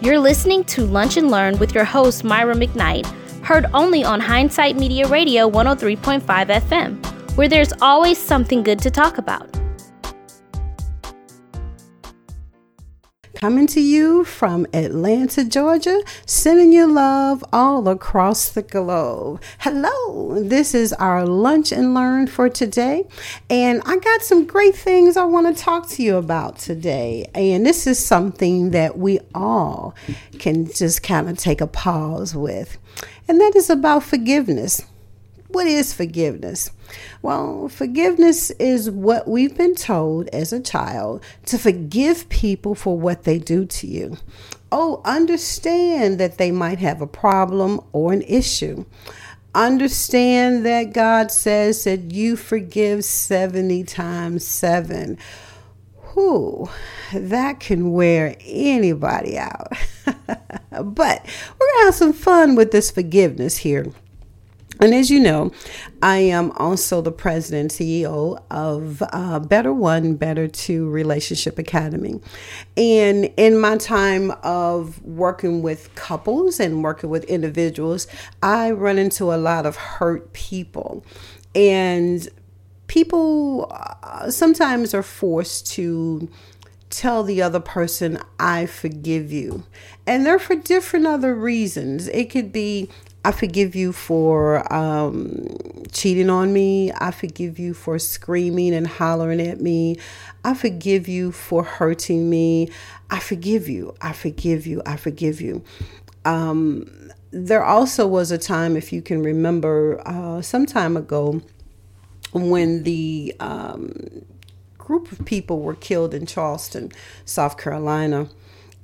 You're listening to Lunch and Learn with your host, Myra McKnight, heard only on Hindsight Media Radio 103.5 FM, where there's always something good to talk about. Coming to you from Atlanta, Georgia, sending you love all across the globe. Hello, this is our lunch and learn for today. And I got some great things I want to talk to you about today. And this is something that we all can just kind of take a pause with. And that is about forgiveness. What is forgiveness? Well, forgiveness is what we've been told as a child to forgive people for what they do to you. Oh, understand that they might have a problem or an issue. Understand that God says that you forgive 70 times 7. Whew, that can wear anybody out. but we're going to have some fun with this forgiveness here. And as you know, I am also the president CEO of uh, Better One, Better Two Relationship Academy. And in my time of working with couples and working with individuals, I run into a lot of hurt people. And people uh, sometimes are forced to tell the other person, I forgive you. And they're for different other reasons. It could be I forgive you for um, cheating on me. I forgive you for screaming and hollering at me. I forgive you for hurting me. I forgive you. I forgive you. I forgive you. Um, there also was a time, if you can remember, uh, some time ago, when the um, group of people were killed in Charleston, South Carolina.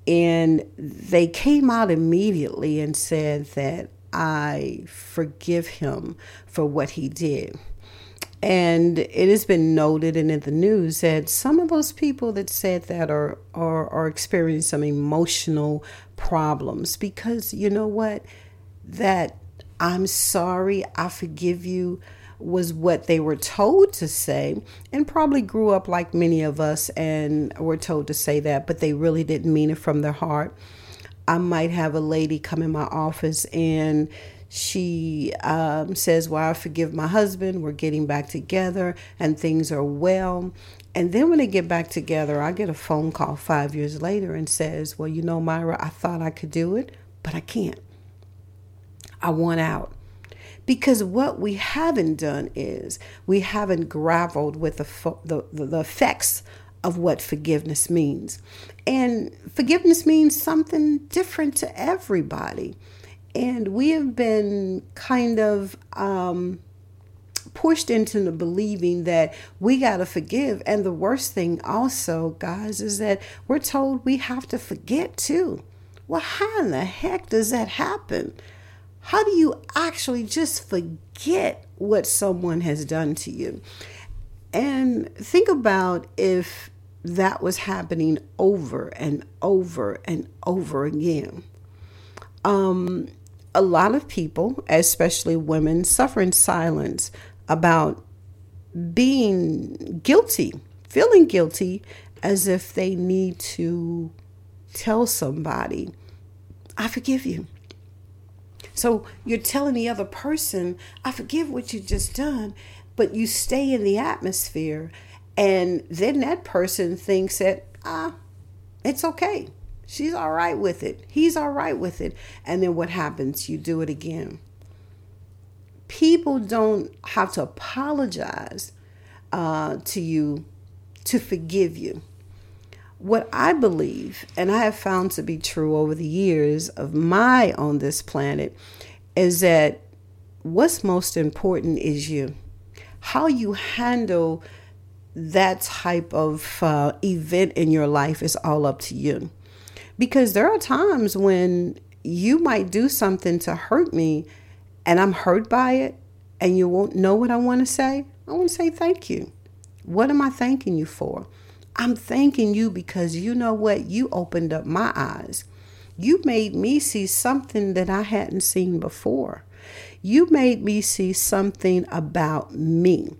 And they came out immediately and said that I forgive him for what he did. And it has been noted and in the news that some of those people that said that are, are, are experiencing some emotional problems because you know what? That I'm sorry, I forgive you was what they were told to say and probably grew up like many of us and were told to say that, but they really didn't mean it from their heart. I might have a lady come in my office and she um, says, Well, I forgive my husband. We're getting back together and things are well. And then when they get back together, I get a phone call five years later and says, Well, you know, Myra, I thought I could do it, but I can't. I want out. Because what we haven't done is we haven't grappled with the, the, the effects of what forgiveness means. And forgiveness means something different to everybody. And we have been kind of um, pushed into the believing that we got to forgive. And the worst thing, also, guys, is that we're told we have to forget too. Well, how in the heck does that happen? How do you actually just forget what someone has done to you? And think about if that was happening over and over and over again. Um, a lot of people, especially women, suffer in silence about being guilty, feeling guilty as if they need to tell somebody, I forgive you. So you're telling the other person, I forgive what you just done, but you stay in the atmosphere and then that person thinks that, ah, it's okay. She's all right with it. He's all right with it. And then what happens? You do it again. People don't have to apologize uh, to you to forgive you. What I believe, and I have found to be true over the years of my on this planet, is that what's most important is you. How you handle that type of uh, event in your life is all up to you. Because there are times when you might do something to hurt me and I'm hurt by it and you won't know what I want to say. I want to say thank you. What am I thanking you for? I'm thanking you because you know what? You opened up my eyes. You made me see something that I hadn't seen before. You made me see something about me.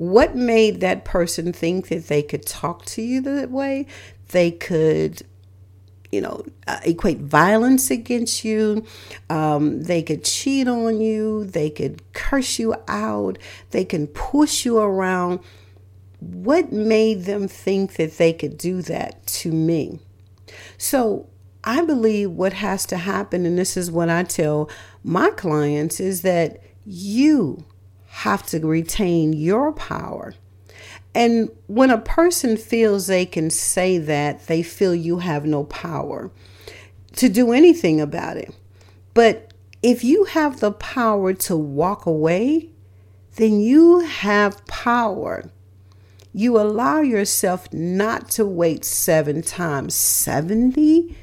What made that person think that they could talk to you that way? They could you know, uh, equate violence against you. Um, they could cheat on you. They could curse you out. They can push you around. What made them think that they could do that to me? So I believe what has to happen, and this is what I tell my clients, is that you have to retain your power. And when a person feels they can say that, they feel you have no power to do anything about it. But if you have the power to walk away, then you have power. You allow yourself not to wait seven times 70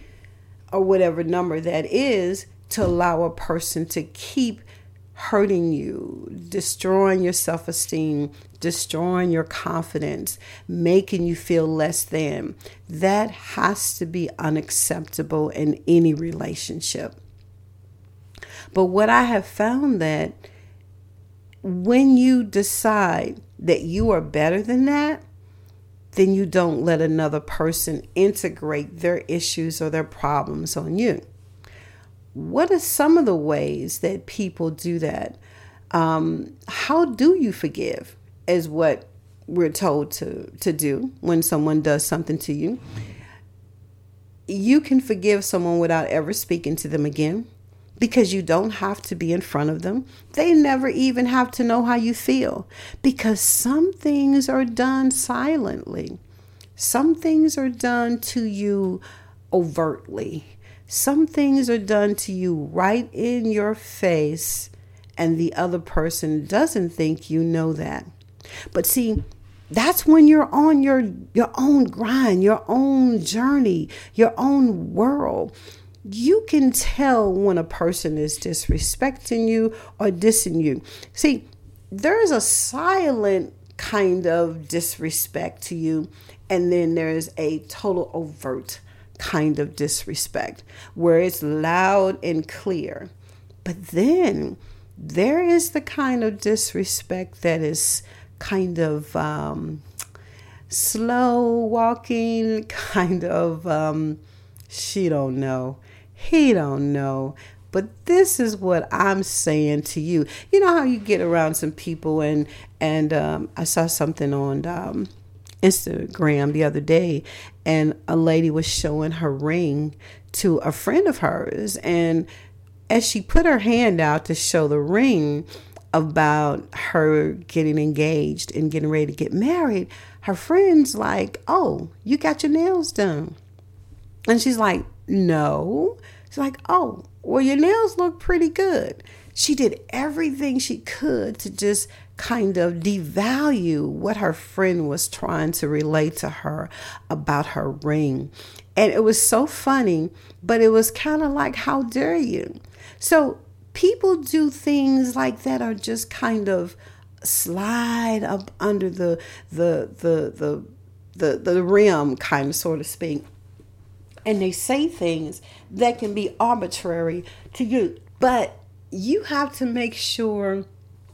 or whatever number that is to allow a person to keep hurting you, destroying your self esteem, destroying your confidence, making you feel less than. That has to be unacceptable in any relationship. But what I have found that when you decide that you are better than that, then you don't let another person integrate their issues or their problems on you what are some of the ways that people do that? Um, how do you forgive? Is what we're told to, to do when someone does something to you. You can forgive someone without ever speaking to them again because you don't have to be in front of them. They never even have to know how you feel because some things are done silently, some things are done to you overtly some things are done to you right in your face, and the other person doesn't think you know that. But see, that's when you're on your your own grind, your own journey, your own world. You can tell when a person is disrespecting you or dissing you. See, there's a silent kind of disrespect to you, and then there's a total overt kind of disrespect, where it's loud and clear. But then there is the kind of disrespect that is kind of um, slow walking, kind of um, she don't know, he don't know. But this is what I'm saying to you. You know how you get around some people and and um, I saw something on um, Instagram the other day, and a lady was showing her ring to a friend of hers. And as she put her hand out to show the ring about her getting engaged and getting ready to get married, her friend's like, Oh, you got your nails done. And she's like, No. She's like, Oh, well, your nails look pretty good. She did everything she could to just kind of devalue what her friend was trying to relate to her about her ring. And it was so funny, but it was kind of like, how dare you? So people do things like that are just kind of slide up under the the the the the, the rim kind of sort of speak and they say things that can be arbitrary to you but you have to make sure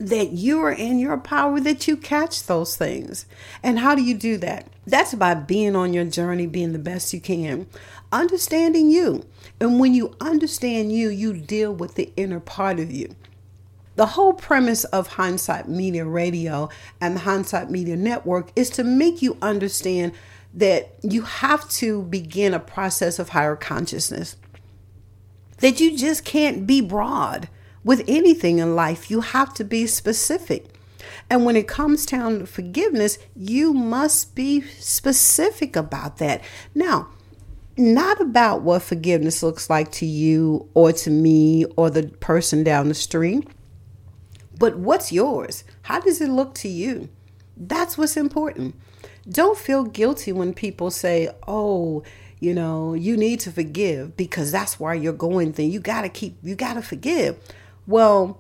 that you are in your power that you catch those things. And how do you do that? That's by being on your journey, being the best you can, understanding you. And when you understand you, you deal with the inner part of you. The whole premise of Hindsight Media Radio and the Hindsight Media Network is to make you understand that you have to begin a process of higher consciousness. That you just can't be broad with anything in life, you have to be specific. And when it comes down to forgiveness, you must be specific about that. Now, not about what forgiveness looks like to you or to me or the person down the street, but what's yours? How does it look to you? That's what's important. Don't feel guilty when people say, oh, you know, you need to forgive because that's why you're going through. You got to keep, you got to forgive. Well,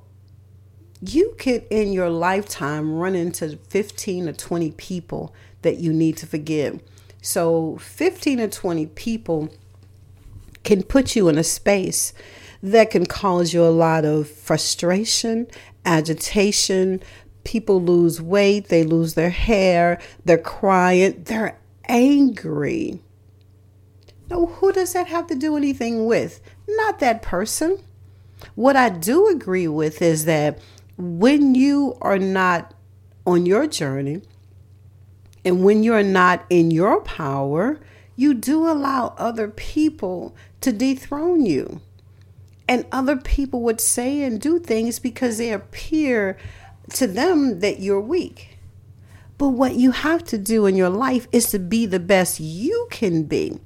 you could in your lifetime run into 15 or 20 people that you need to forgive. So, 15 or 20 people can put you in a space that can cause you a lot of frustration, agitation. People lose weight, they lose their hair, they're crying, they're angry. Now, who does that have to do anything with? Not that person. What I do agree with is that when you are not on your journey and when you're not in your power, you do allow other people to dethrone you. And other people would say and do things because they appear to them that you're weak. But what you have to do in your life is to be the best you can be.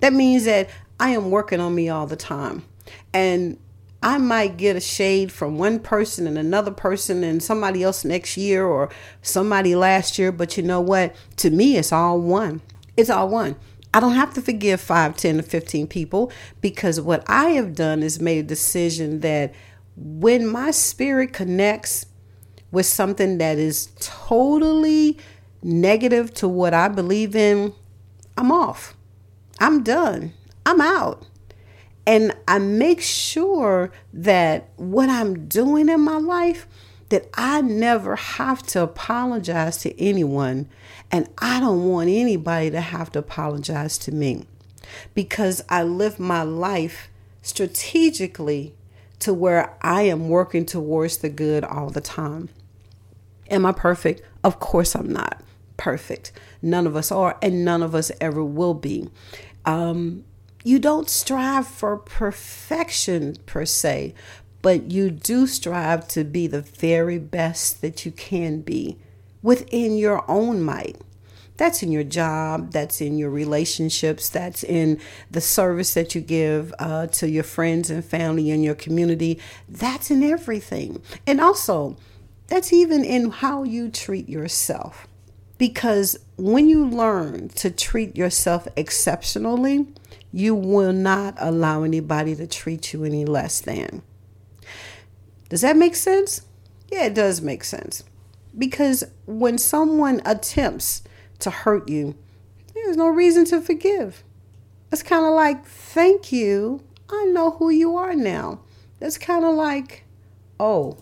That means that I am working on me all the time. And I might get a shade from one person and another person and somebody else next year or somebody last year. But you know what? To me, it's all one. It's all one. I don't have to forgive 5, 10, or 15 people because what I have done is made a decision that when my spirit connects with something that is totally negative to what I believe in, I'm off. I'm done. I'm out. And I make sure that what I'm doing in my life, that I never have to apologize to anyone. And I don't want anybody to have to apologize to me because I live my life strategically to where I am working towards the good all the time. Am I perfect? Of course, I'm not perfect. None of us are, and none of us ever will be. Um, you don't strive for perfection per se, but you do strive to be the very best that you can be within your own might. That's in your job, that's in your relationships, that's in the service that you give uh, to your friends and family and your community. That's in everything. And also, that's even in how you treat yourself. Because when you learn to treat yourself exceptionally, you will not allow anybody to treat you any less than. Does that make sense? Yeah, it does make sense. Because when someone attempts to hurt you, there's no reason to forgive. It's kind of like, thank you. I know who you are now. That's kind of like, oh,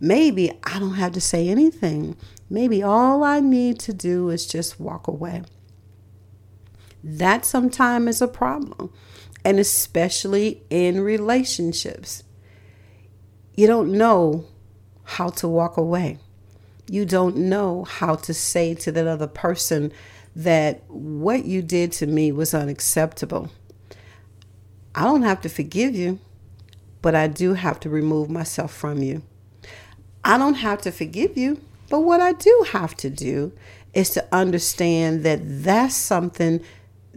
maybe I don't have to say anything. Maybe all I need to do is just walk away that sometimes is a problem, and especially in relationships. You don't know how to walk away. You don't know how to say to that other person that what you did to me was unacceptable. I don't have to forgive you, but I do have to remove myself from you. I don't have to forgive you, but what I do have to do is to understand that that's something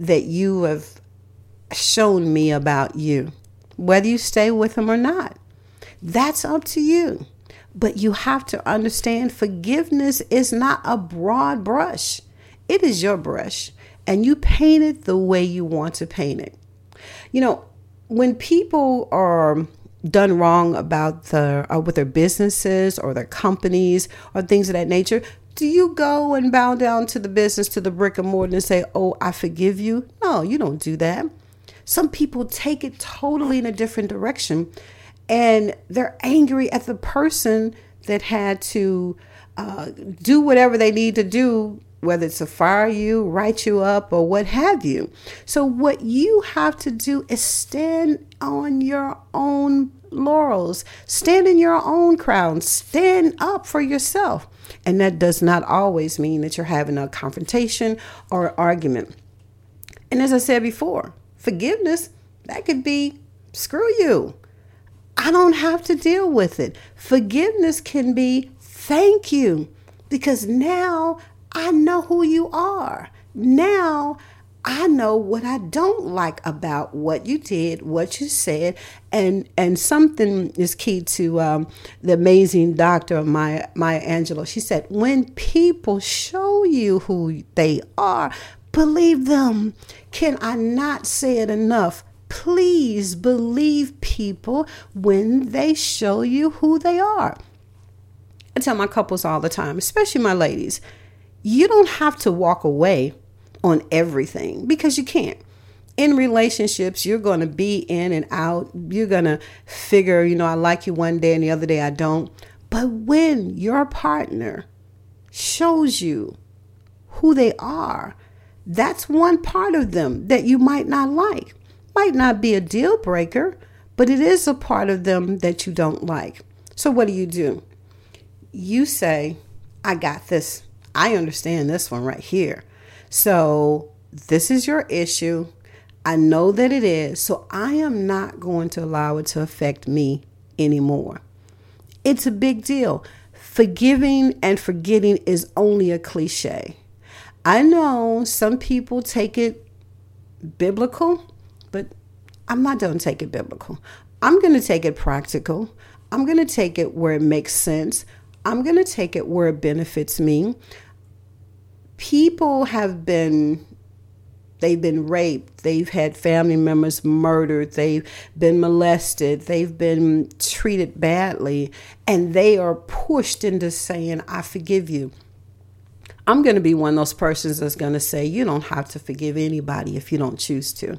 that you have shown me about you, whether you stay with them or not. That's up to you. But you have to understand forgiveness is not a broad brush, it is your brush, and you paint it the way you want to paint it. You know, when people are done wrong about the uh, with their businesses or their companies or things of that nature do you go and bow down to the business, to the brick and mortar, and say, Oh, I forgive you? No, you don't do that. Some people take it totally in a different direction and they're angry at the person that had to uh, do whatever they need to do, whether it's to fire you, write you up, or what have you. So, what you have to do is stand on your own laurels, stand in your own crown, stand up for yourself. And that does not always mean that you're having a confrontation or argument. And as I said before, forgiveness, that could be screw you. I don't have to deal with it. Forgiveness can be thank you because now I know who you are. Now I know what I don't like about what you did, what you said, and and something is key to um, the amazing doctor Maya Maya Angelou. She said, "When people show you who they are, believe them." Can I not say it enough? Please believe people when they show you who they are. I tell my couples all the time, especially my ladies, you don't have to walk away on everything because you can't. In relationships, you're going to be in and out. You're going to figure, you know, I like you one day and the other day I don't. But when your partner shows you who they are, That's one part of them that you might not like. Might not be a deal breaker, but it is a part of them that you don't like. So, what do you do? You say, I got this. I understand this one right here. So, this is your issue. I know that it is. So, I am not going to allow it to affect me anymore. It's a big deal. Forgiving and forgetting is only a cliche. I know some people take it biblical, but I'm not going to take it biblical. I'm going to take it practical. I'm going to take it where it makes sense. I'm going to take it where it benefits me. People have been they've been raped, they've had family members murdered, they've been molested, they've been treated badly, and they are pushed into saying, I forgive you. I'm going to be one of those persons that's going to say, You don't have to forgive anybody if you don't choose to.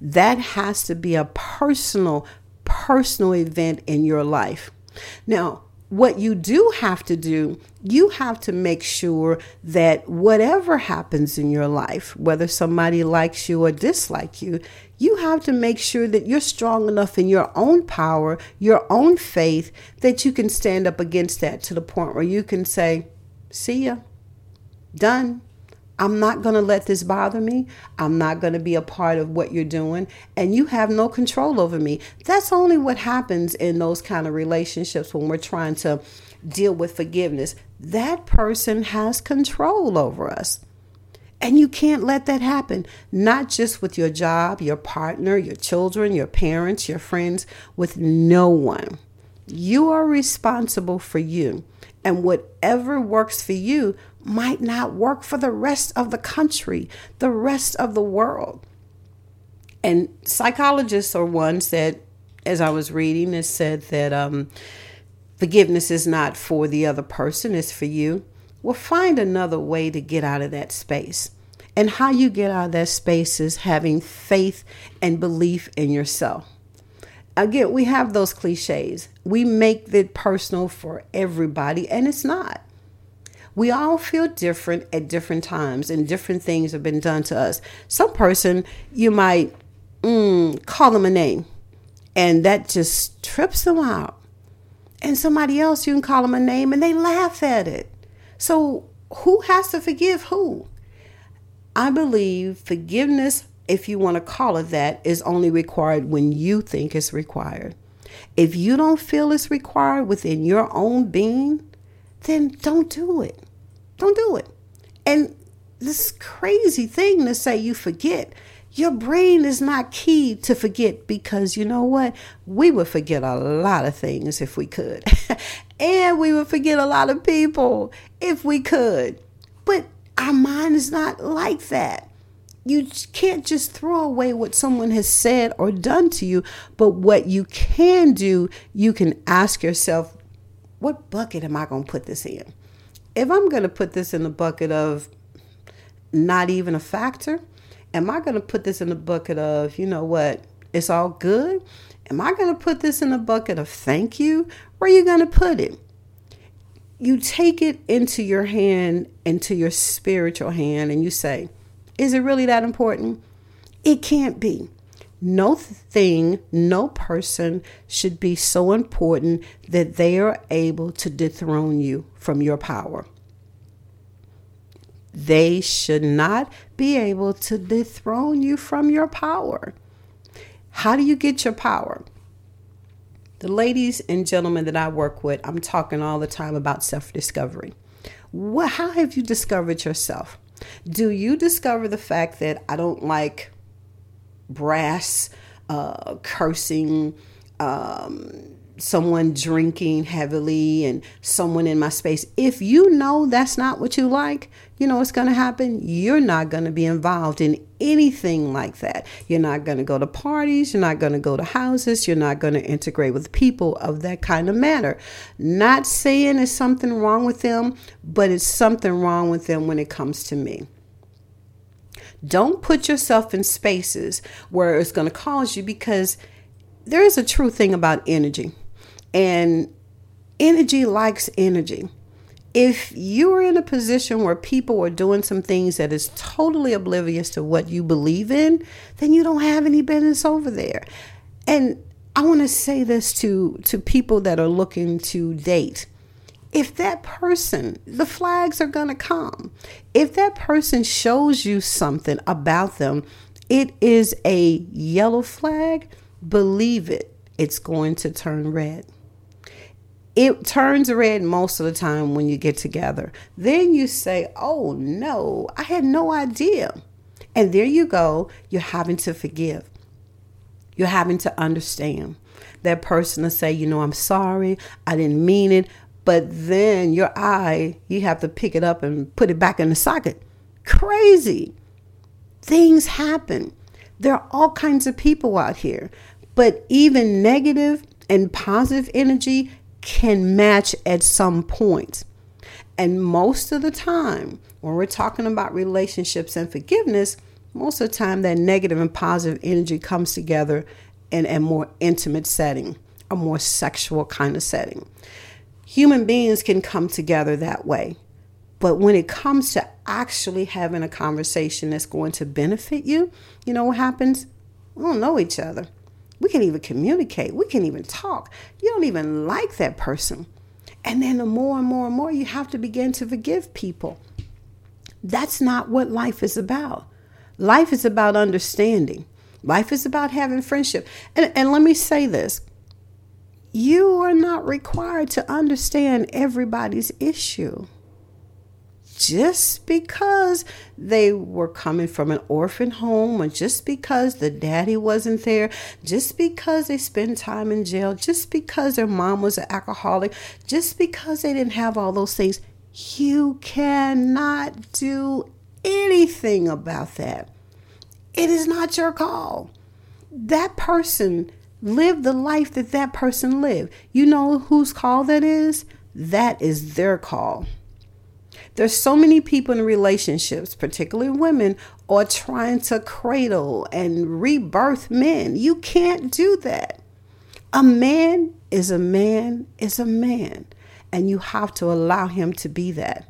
That has to be a personal, personal event in your life. Now, what you do have to do, you have to make sure that whatever happens in your life, whether somebody likes you or dislike you, you have to make sure that you're strong enough in your own power, your own faith, that you can stand up against that to the point where you can say, See ya, done. I'm not going to let this bother me. I'm not going to be a part of what you're doing. And you have no control over me. That's only what happens in those kind of relationships when we're trying to deal with forgiveness. That person has control over us. And you can't let that happen, not just with your job, your partner, your children, your parents, your friends, with no one. You are responsible for you. And whatever works for you might not work for the rest of the country, the rest of the world. And psychologists are ones that, as I was reading, it said that um, forgiveness is not for the other person, it's for you. Well, find another way to get out of that space. And how you get out of that space is having faith and belief in yourself. Again, we have those cliches. We make it personal for everybody, and it's not. We all feel different at different times, and different things have been done to us. Some person, you might mm, call them a name, and that just trips them out. And somebody else, you can call them a name, and they laugh at it. So, who has to forgive who? I believe forgiveness, if you want to call it that, is only required when you think it's required. If you don't feel it's required within your own being, then don't do it. Don't do it. And this crazy thing to say you forget. Your brain is not key to forget because you know what? We would forget a lot of things if we could. and we would forget a lot of people if we could. But our mind is not like that. You can't just throw away what someone has said or done to you, but what you can do, you can ask yourself, what bucket am I going to put this in? If I'm going to put this in the bucket of not even a factor, am I going to put this in the bucket of, you know what, it's all good? Am I going to put this in the bucket of thank you? Where are you going to put it? You take it into your hand, into your spiritual hand, and you say, Is it really that important? It can't be. No thing, no person should be so important that they are able to dethrone you from your power. They should not be able to dethrone you from your power. How do you get your power? The ladies and gentlemen that I work with, I'm talking all the time about self discovery. how have you discovered yourself? Do you discover the fact that I don't like brass, uh, cursing, um, someone drinking heavily, and someone in my space. If you know that's not what you like, you know what's going to happen? You're not going to be involved in anything like that. You're not going to go to parties. You're not going to go to houses. You're not going to integrate with people of that kind of manner. Not saying there's something wrong with them, but it's something wrong with them when it comes to me. Don't put yourself in spaces where it's going to cause you because there is a true thing about energy. And energy likes energy. if you're in a position where people are doing some things that is totally oblivious to what you believe in, then you don't have any business over there. And I want to say this to to people that are looking to date. If that person, the flags are going to come. If that person shows you something about them, it is a yellow flag, believe it, it's going to turn red it turns red most of the time when you get together. Then you say, Oh no, I had no idea. And there you go, you're having to forgive. You're having to understand. That person to say, You know, I'm sorry, I didn't mean it. But then your eye, you have to pick it up and put it back in the socket. Crazy. Things happen. There are all kinds of people out here. But even negative and positive energy can match at some point. And most of the time, when we're talking about relationships and forgiveness, most of the time that negative and positive energy comes together in a more intimate setting, a more sexual kind of setting. Human beings can come together that way. But when it comes to actually having a conversation that's going to benefit you, you know what happens? We don't know each other. We can even communicate. We can even talk. You don't even like that person. And then the more and more and more you have to begin to forgive people. That's not what life is about. Life is about understanding. Life is about having friendship. And, and let me say this you are not required to understand everybody's issue just because they were coming from an orphan home or just because the daddy wasn't there, just because they spent time in jail, just because their mom was an alcoholic, just because they didn't have all those things, you cannot do anything about that. It is not your call. That person lived the life that that person lived. You know whose call that is? That is their call. There's so many people in relationships, particularly women, are trying to cradle and rebirth men. You can't do that. A man is a man is a man, and you have to allow him to be that.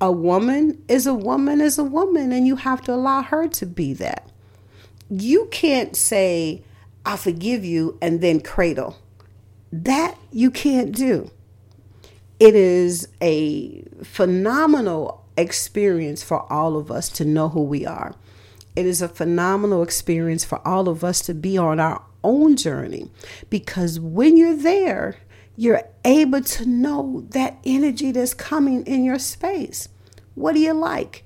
A woman is a woman is a woman, and you have to allow her to be that. You can't say, I forgive you, and then cradle. That you can't do. It is a phenomenal experience for all of us to know who we are. It is a phenomenal experience for all of us to be on our own journey because when you're there, you're able to know that energy that's coming in your space. What do you like?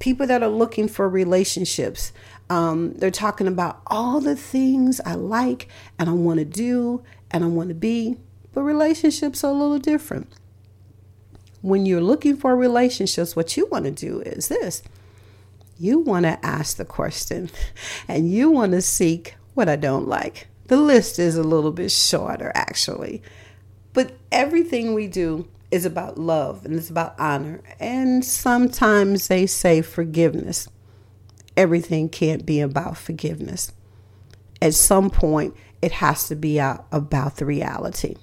People that are looking for relationships, um, they're talking about all the things I like and I want to do and I want to be. But relationships are a little different. When you're looking for relationships, what you want to do is this you want to ask the question and you want to seek what I don't like. The list is a little bit shorter, actually. But everything we do is about love and it's about honor. And sometimes they say forgiveness. Everything can't be about forgiveness. At some point, it has to be about the reality.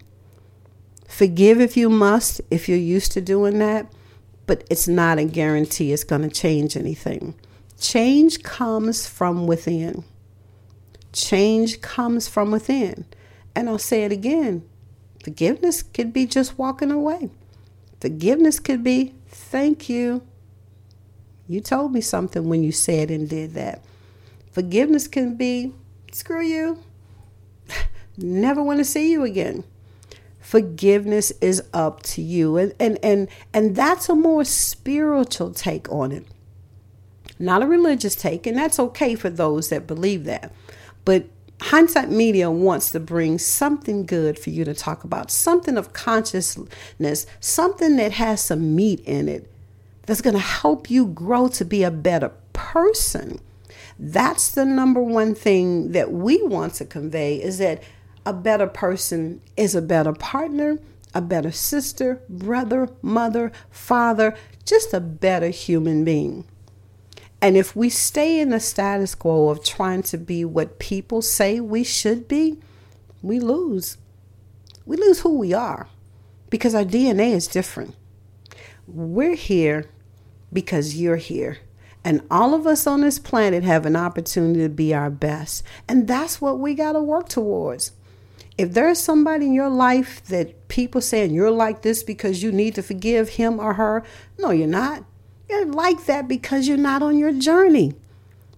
Forgive if you must, if you're used to doing that, but it's not a guarantee it's going to change anything. Change comes from within. Change comes from within. And I'll say it again forgiveness could be just walking away. Forgiveness could be, thank you. You told me something when you said and did that. Forgiveness can be, screw you. Never want to see you again forgiveness is up to you. And and and, and that's a more spiritual take on it. Not a religious take and that's okay for those that believe that. But hindsight media wants to bring something good for you to talk about something of consciousness something that has some meat in it that's going to help you grow to be a better person. That's the number one thing that we want to convey is that a better person is a better partner, a better sister, brother, mother, father, just a better human being. And if we stay in the status quo of trying to be what people say we should be, we lose. We lose who we are because our DNA is different. We're here because you're here. And all of us on this planet have an opportunity to be our best. And that's what we got to work towards. If there's somebody in your life that people saying you're like this because you need to forgive him or her, no, you're not. You're like that because you're not on your journey.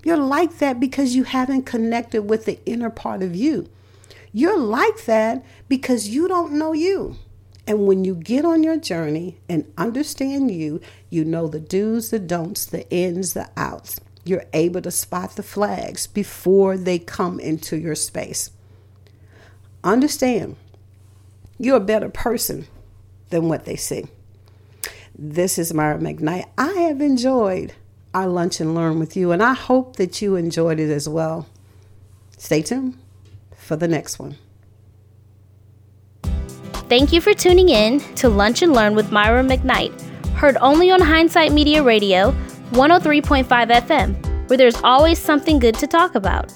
You're like that because you haven't connected with the inner part of you. You're like that because you don't know you. And when you get on your journey and understand you, you know the do's, the don'ts, the ins, the outs. You're able to spot the flags before they come into your space. Understand, you're a better person than what they see. This is Myra McKnight. I have enjoyed our lunch and learn with you, and I hope that you enjoyed it as well. Stay tuned for the next one. Thank you for tuning in to Lunch and Learn with Myra McKnight, heard only on Hindsight Media Radio 103.5 FM, where there's always something good to talk about.